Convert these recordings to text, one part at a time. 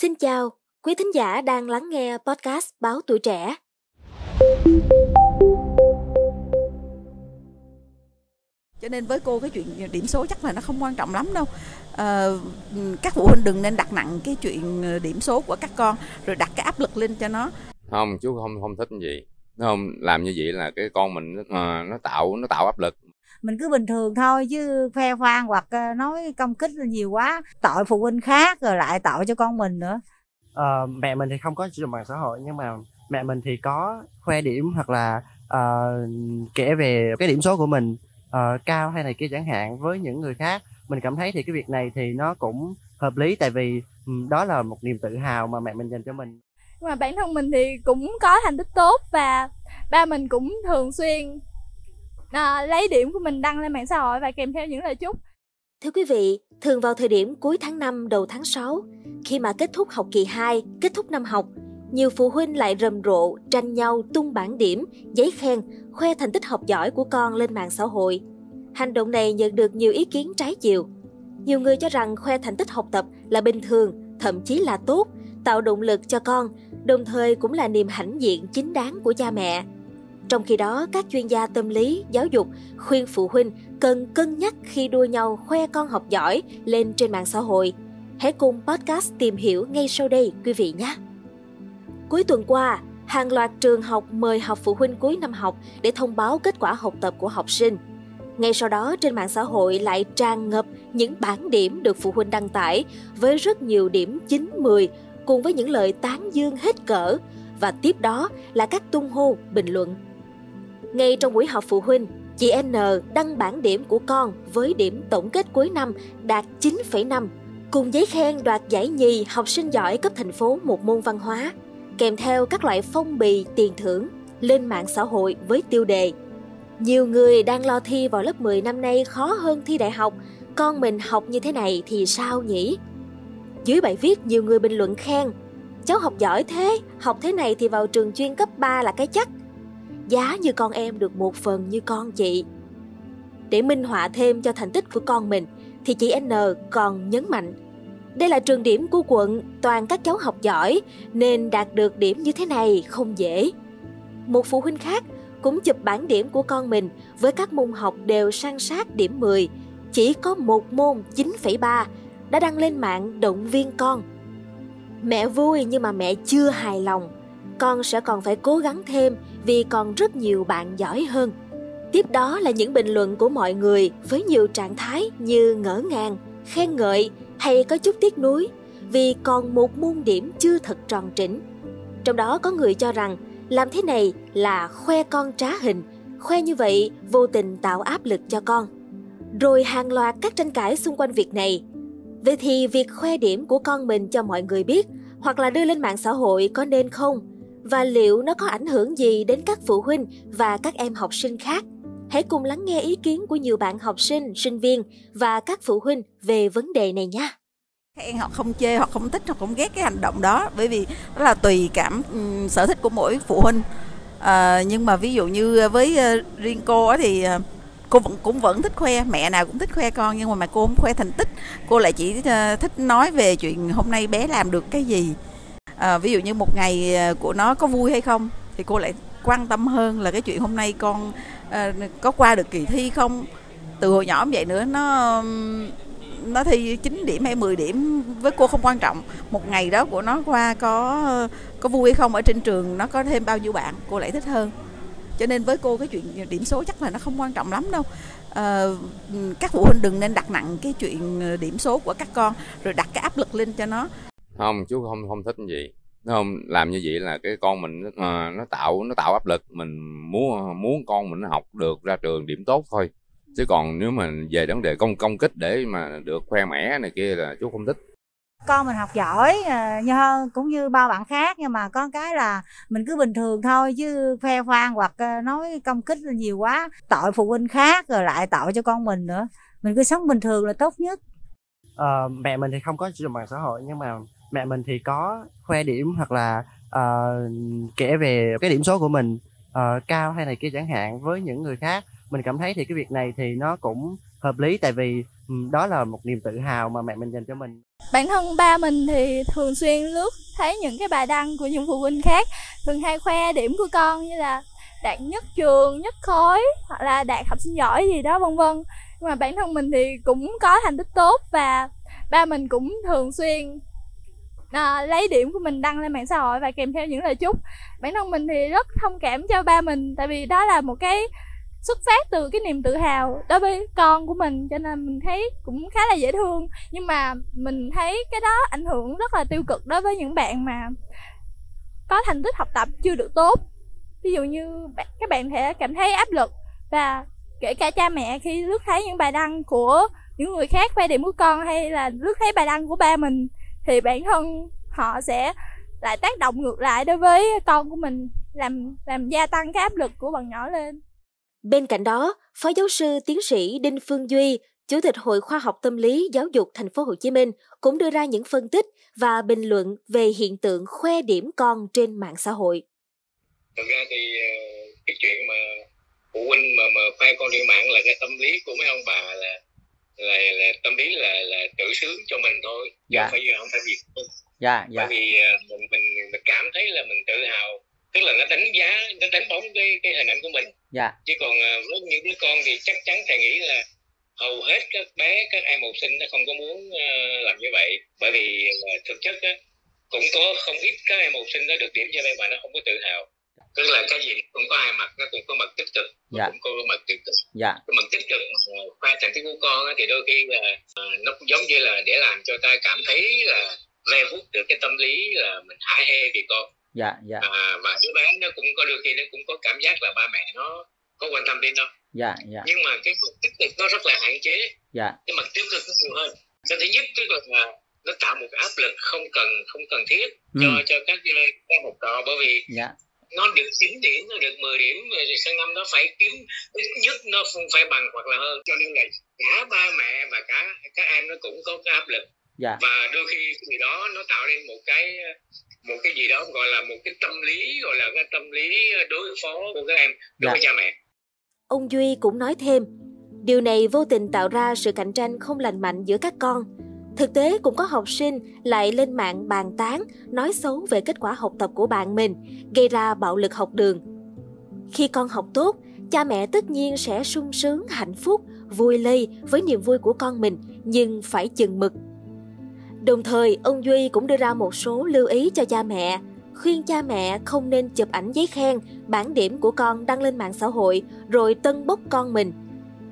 Xin chào, quý thính giả đang lắng nghe podcast Báo Tuổi Trẻ. cho nên với cô cái chuyện điểm số chắc là nó không quan trọng lắm đâu. À, các phụ huynh đừng nên đặt nặng cái chuyện điểm số của các con rồi đặt cái áp lực lên cho nó. Không chú không không thích như vậy. Nó không làm như vậy là cái con mình nó, nó tạo nó tạo áp lực mình cứ bình thường thôi chứ khoe khoang hoặc nói công kích nhiều quá tội phụ huynh khác rồi lại tội cho con mình nữa. Uh, mẹ mình thì không có sử dụng mạng xã hội nhưng mà mẹ mình thì có khoe điểm hoặc là uh, kể về cái điểm số của mình uh, cao hay này kia chẳng hạn với những người khác. Mình cảm thấy thì cái việc này thì nó cũng hợp lý tại vì um, đó là một niềm tự hào mà mẹ mình dành cho mình. Nhưng mà bản thân mình thì cũng có thành tích tốt và ba mình cũng thường xuyên à, lấy điểm của mình đăng lên mạng xã hội và kèm theo những lời chúc Thưa quý vị, thường vào thời điểm cuối tháng 5 đầu tháng 6, khi mà kết thúc học kỳ 2, kết thúc năm học, nhiều phụ huynh lại rầm rộ, tranh nhau tung bảng điểm, giấy khen, khoe thành tích học giỏi của con lên mạng xã hội. Hành động này nhận được nhiều ý kiến trái chiều. Nhiều người cho rằng khoe thành tích học tập là bình thường, thậm chí là tốt, tạo động lực cho con, đồng thời cũng là niềm hãnh diện chính đáng của cha mẹ. Trong khi đó, các chuyên gia tâm lý, giáo dục khuyên phụ huynh cần cân nhắc khi đua nhau khoe con học giỏi lên trên mạng xã hội. Hãy cùng podcast tìm hiểu ngay sau đây quý vị nhé. Cuối tuần qua, hàng loạt trường học mời học phụ huynh cuối năm học để thông báo kết quả học tập của học sinh. Ngay sau đó trên mạng xã hội lại tràn ngập những bản điểm được phụ huynh đăng tải với rất nhiều điểm 9, 10 cùng với những lời tán dương hết cỡ và tiếp đó là các tung hô, bình luận. Ngay trong buổi họp phụ huynh, chị N đăng bản điểm của con với điểm tổng kết cuối năm đạt 9,5 cùng giấy khen đoạt giải nhì học sinh giỏi cấp thành phố một môn văn hóa, kèm theo các loại phong bì tiền thưởng lên mạng xã hội với tiêu đề Nhiều người đang lo thi vào lớp 10 năm nay khó hơn thi đại học, con mình học như thế này thì sao nhỉ? Dưới bài viết nhiều người bình luận khen Cháu học giỏi thế, học thế này thì vào trường chuyên cấp 3 là cái chắc. Giá như con em được một phần như con chị. Để minh họa thêm cho thành tích của con mình, thì chị N còn nhấn mạnh đây là trường điểm của quận, toàn các cháu học giỏi nên đạt được điểm như thế này không dễ. Một phụ huynh khác cũng chụp bản điểm của con mình với các môn học đều sang sát điểm 10, chỉ có một môn 9,3 đã đăng lên mạng động viên con. Mẹ vui nhưng mà mẹ chưa hài lòng. Con sẽ còn phải cố gắng thêm vì còn rất nhiều bạn giỏi hơn. Tiếp đó là những bình luận của mọi người với nhiều trạng thái như ngỡ ngàng, khen ngợi hay có chút tiếc nuối vì còn một môn điểm chưa thật tròn trĩnh. Trong đó có người cho rằng làm thế này là khoe con trá hình, khoe như vậy vô tình tạo áp lực cho con. Rồi hàng loạt các tranh cãi xung quanh việc này. Vậy thì việc khoe điểm của con mình cho mọi người biết hoặc là đưa lên mạng xã hội có nên không? Và liệu nó có ảnh hưởng gì đến các phụ huynh và các em học sinh khác? Hãy cùng lắng nghe ý kiến của nhiều bạn học sinh, sinh viên và các phụ huynh về vấn đề này nhé. Các em họ không chê, họ không thích, họ không ghét cái hành động đó bởi vì đó là tùy cảm um, sở thích của mỗi phụ huynh. À, nhưng mà ví dụ như với uh, riêng cô thì uh, cô vẫn cũng vẫn thích khoe mẹ nào cũng thích khoe con nhưng mà mà cô không khoe thành tích cô lại chỉ uh, thích nói về chuyện hôm nay bé làm được cái gì à, ví dụ như một ngày à, của nó có vui hay không thì cô lại quan tâm hơn là cái chuyện hôm nay con à, có qua được kỳ thi không? Từ hồi nhỏ vậy nữa nó nó thi 9 điểm hay 10 điểm với cô không quan trọng. Một ngày đó của nó qua có có vui hay không ở trên trường nó có thêm bao nhiêu bạn cô lại thích hơn. Cho nên với cô cái chuyện điểm số chắc là nó không quan trọng lắm đâu. À, các phụ huynh đừng nên đặt nặng cái chuyện ờ, điểm số của các con rồi đặt cái áp lực lên cho nó không chú không không thích như vậy. Nó không làm như vậy là cái con mình nó, nó tạo nó tạo áp lực. Mình muốn muốn con mình nó học được ra trường điểm tốt thôi. Chứ còn nếu mà về vấn đề công công kích để mà được khoe mẽ này kia là chú không thích. Con mình học giỏi như cũng như bao bạn khác nhưng mà có cái là mình cứ bình thường thôi chứ khoe khoang hoặc nói công kích nhiều quá tội phụ huynh khác rồi lại tội cho con mình nữa. Mình cứ sống bình thường là tốt nhất. Uh, mẹ mình thì không có sử dụng mạng xã hội nhưng mà mẹ mình thì có khoe điểm hoặc là uh, kể về cái điểm số của mình uh, cao hay này kia chẳng hạn với những người khác. Mình cảm thấy thì cái việc này thì nó cũng hợp lý tại vì đó là một niềm tự hào mà mẹ mình dành cho mình. Bản thân ba mình thì thường xuyên lướt thấy những cái bài đăng của những phụ huynh khác thường hay khoe điểm của con như là đạt nhất trường nhất khối hoặc là đạt học sinh giỏi gì đó vân vân. Nhưng mà bản thân mình thì cũng có thành tích tốt và ba mình cũng thường xuyên à, lấy điểm của mình đăng lên mạng xã hội và kèm theo những lời chúc. Bản thân mình thì rất thông cảm cho ba mình tại vì đó là một cái xuất phát từ cái niềm tự hào đối với con của mình cho nên mình thấy cũng khá là dễ thương. Nhưng mà mình thấy cái đó ảnh hưởng rất là tiêu cực đối với những bạn mà có thành tích học tập chưa được tốt. Ví dụ như các bạn thể cảm thấy áp lực và kể cả cha mẹ khi lướt thấy những bài đăng của những người khác khoe điểm của con hay là lướt thấy bài đăng của ba mình thì bản thân họ sẽ lại tác động ngược lại đối với con của mình làm làm gia tăng cái áp lực của bọn nhỏ lên Bên cạnh đó, Phó giáo sư tiến sĩ Đinh Phương Duy, Chủ tịch Hội Khoa học Tâm lý Giáo dục Thành phố Hồ Chí Minh cũng đưa ra những phân tích và bình luận về hiện tượng khoe điểm con trên mạng xã hội. Thực ra thì ờ, cái chuyện mà phụ huynh mà mà khoe con trên mạng là cái tâm lý của mấy ông bà là là, là tâm lý là là tự sướng cho mình thôi, dạ. không phải không phải việc dạ dạ bởi vì ờ, mình mình mình cảm thấy là mình tự hào tức là nó đánh giá nó đánh bóng cái cái hình ảnh của mình. Dạ. Chứ còn ờ, với những đứa con thì chắc chắn thầy nghĩ là hầu hết các bé các em học sinh nó không có muốn uh, làm như vậy. Bởi vì thực chất á, cũng có không ít các em học sinh nó được điểm cho nên mà nó không có tự hào tức là cái gì cũng có hai mặt nó cũng có mặt tích cực dạ. cũng có mặt tiêu cực. Dạ. cái mặt tích cực khoa thành tích của con thì đôi khi là uh, nó cũng giống như là để làm cho ta cảm thấy là ve vuốt được cái tâm lý là mình hả hê vì con. Dạ dạ. À, và đứa bé nó cũng có đôi khi nó cũng có cảm giác là ba mẹ nó có quan tâm đến nó. Dạ dạ. Nhưng mà cái mặt tích cực nó rất là hạn chế. Dạ. Cái mặt tiêu cực nó nhiều hơn. Cái thứ nhất tức là nó tạo một áp lực không cần không cần thiết Ừ. cho cho các các học trò bởi vì dạ nó được 9 điểm nó được 10 điểm rồi sang năm nó phải kiếm ít nhất nó không phải bằng hoặc là hơn cho nên là cả ba mẹ và cả các em nó cũng có cái áp lực dạ và đôi khi cái gì đó nó tạo nên một cái một cái gì đó gọi là một cái tâm lý gọi là cái tâm lý đối phó của các em đối với Dạ. cha mẹ Ông Duy cũng nói thêm, điều này vô tình tạo ra sự cạnh tranh không lành mạnh giữa các con. Thực tế cũng có học sinh lại lên mạng bàn tán, nói xấu về kết quả học tập của bạn mình, gây ra bạo lực học đường. Khi con học tốt, cha mẹ tất nhiên sẽ sung sướng, hạnh phúc, vui lây với niềm vui của con mình, nhưng phải chừng mực. Đồng thời, ông Duy cũng đưa ra một số lưu ý cho cha mẹ, khuyên cha mẹ không nên chụp ảnh giấy khen, bản điểm của con đăng lên mạng xã hội rồi tân bốc con mình.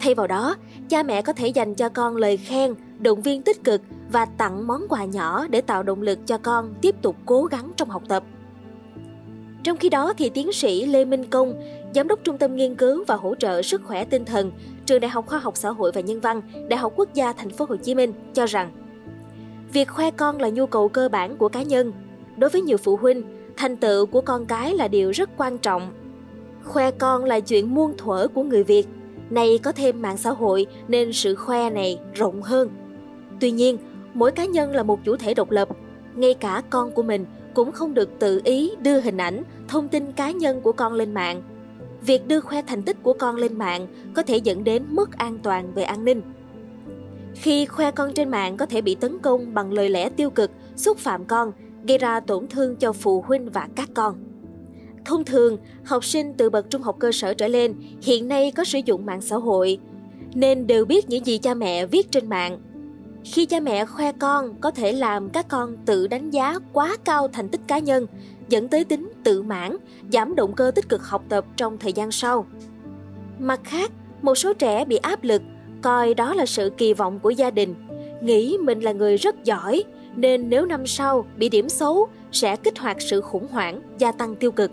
Thay vào đó, cha mẹ có thể dành cho con lời khen, động viên tích cực và tặng món quà nhỏ để tạo động lực cho con tiếp tục cố gắng trong học tập. Trong khi đó thì tiến sĩ Lê Minh Công, giám đốc Trung tâm nghiên cứu và hỗ trợ sức khỏe tinh thần, Trường Đại học Khoa học Xã hội và Nhân văn, Đại học Quốc gia Thành phố Hồ Chí Minh cho rằng việc khoe con là nhu cầu cơ bản của cá nhân. Đối với nhiều phụ huynh, thành tựu của con cái là điều rất quan trọng. Khoe con là chuyện muôn thuở của người Việt. Nay có thêm mạng xã hội nên sự khoe này rộng hơn. Tuy nhiên, mỗi cá nhân là một chủ thể độc lập. Ngay cả con của mình cũng không được tự ý đưa hình ảnh, thông tin cá nhân của con lên mạng. Việc đưa khoe thành tích của con lên mạng có thể dẫn đến mất an toàn về an ninh. Khi khoe con trên mạng có thể bị tấn công bằng lời lẽ tiêu cực, xúc phạm con, gây ra tổn thương cho phụ huynh và các con. Thông thường, học sinh từ bậc trung học cơ sở trở lên hiện nay có sử dụng mạng xã hội, nên đều biết những gì cha mẹ viết trên mạng. Khi cha mẹ khoe con có thể làm các con tự đánh giá quá cao thành tích cá nhân, dẫn tới tính tự mãn, giảm động cơ tích cực học tập trong thời gian sau. Mặt khác, một số trẻ bị áp lực, coi đó là sự kỳ vọng của gia đình, nghĩ mình là người rất giỏi, nên nếu năm sau bị điểm xấu sẽ kích hoạt sự khủng hoảng, gia tăng tiêu cực.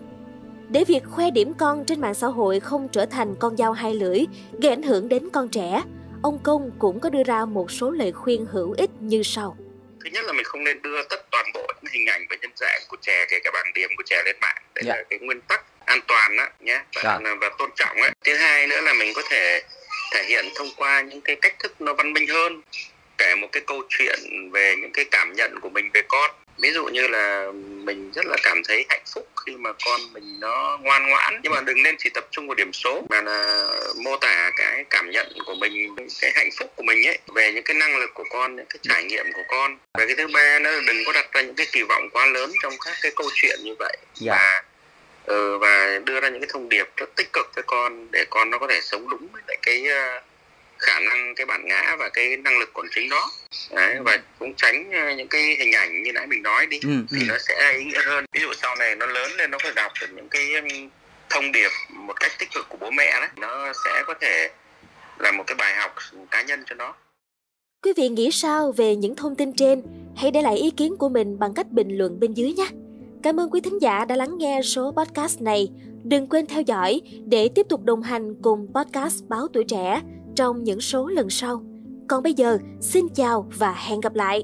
Để việc khoe điểm con trên mạng xã hội không trở thành con dao hai lưỡi, gây ảnh hưởng đến con trẻ, ông Công cũng có đưa ra một số lời khuyên hữu ích như sau. thứ nhất là mình không nên đưa tất toàn bộ những hình ảnh và nhân dạng của trẻ kể cả bảng điểm của trẻ lên mạng đấy Dạ. là cái nguyên tắc an toàn đó nhé và, Dạ. và tôn trọng ấy thứ hai nữa là mình có thể thể hiện thông qua những cái cách thức nó văn minh hơn kể một cái câu chuyện về những cái cảm nhận của mình về con ví dụ như là mình rất là cảm thấy hạnh phúc khi mà con mình nó ngoan ngoãn. Nhưng mà đừng nên chỉ tập trung vào điểm số mà là mô tả cái cảm nhận của mình cái hạnh phúc của mình ấy về những cái năng lực của con những cái trải nghiệm của con. Và cái thứ ba nó đừng có đặt ra những cái kỳ vọng quá lớn trong các cái câu chuyện như vậy. Dạ. và ừ, và đưa ra những cái thông điệp rất tích cực với con để con nó có thể sống đúng với lại cái ờ, khả năng cái bản ngã và cái năng lực của chính nó Đấy, và cũng tránh ờ, những cái hình ảnh như nãy mình nói đi Ừ, thì ừ. nó sẽ ý nghĩa hơn ví dụ sau này nó lớn lên nó phải đọc được những cái thông điệp một cách tích cực của bố mẹ đấy nó sẽ có thể là một cái bài học cá nhân cho nó Quý vị nghĩ sao về những thông tin trên? Hãy để lại ý kiến của mình bằng cách bình luận bên dưới nhé. Cảm ơn quý thính giả đã lắng nghe số podcast này. Đừng quên theo dõi để tiếp tục đồng hành cùng podcast Báo Tuổi Trẻ trong những số lần sau. Còn bây giờ, xin chào và hẹn gặp lại!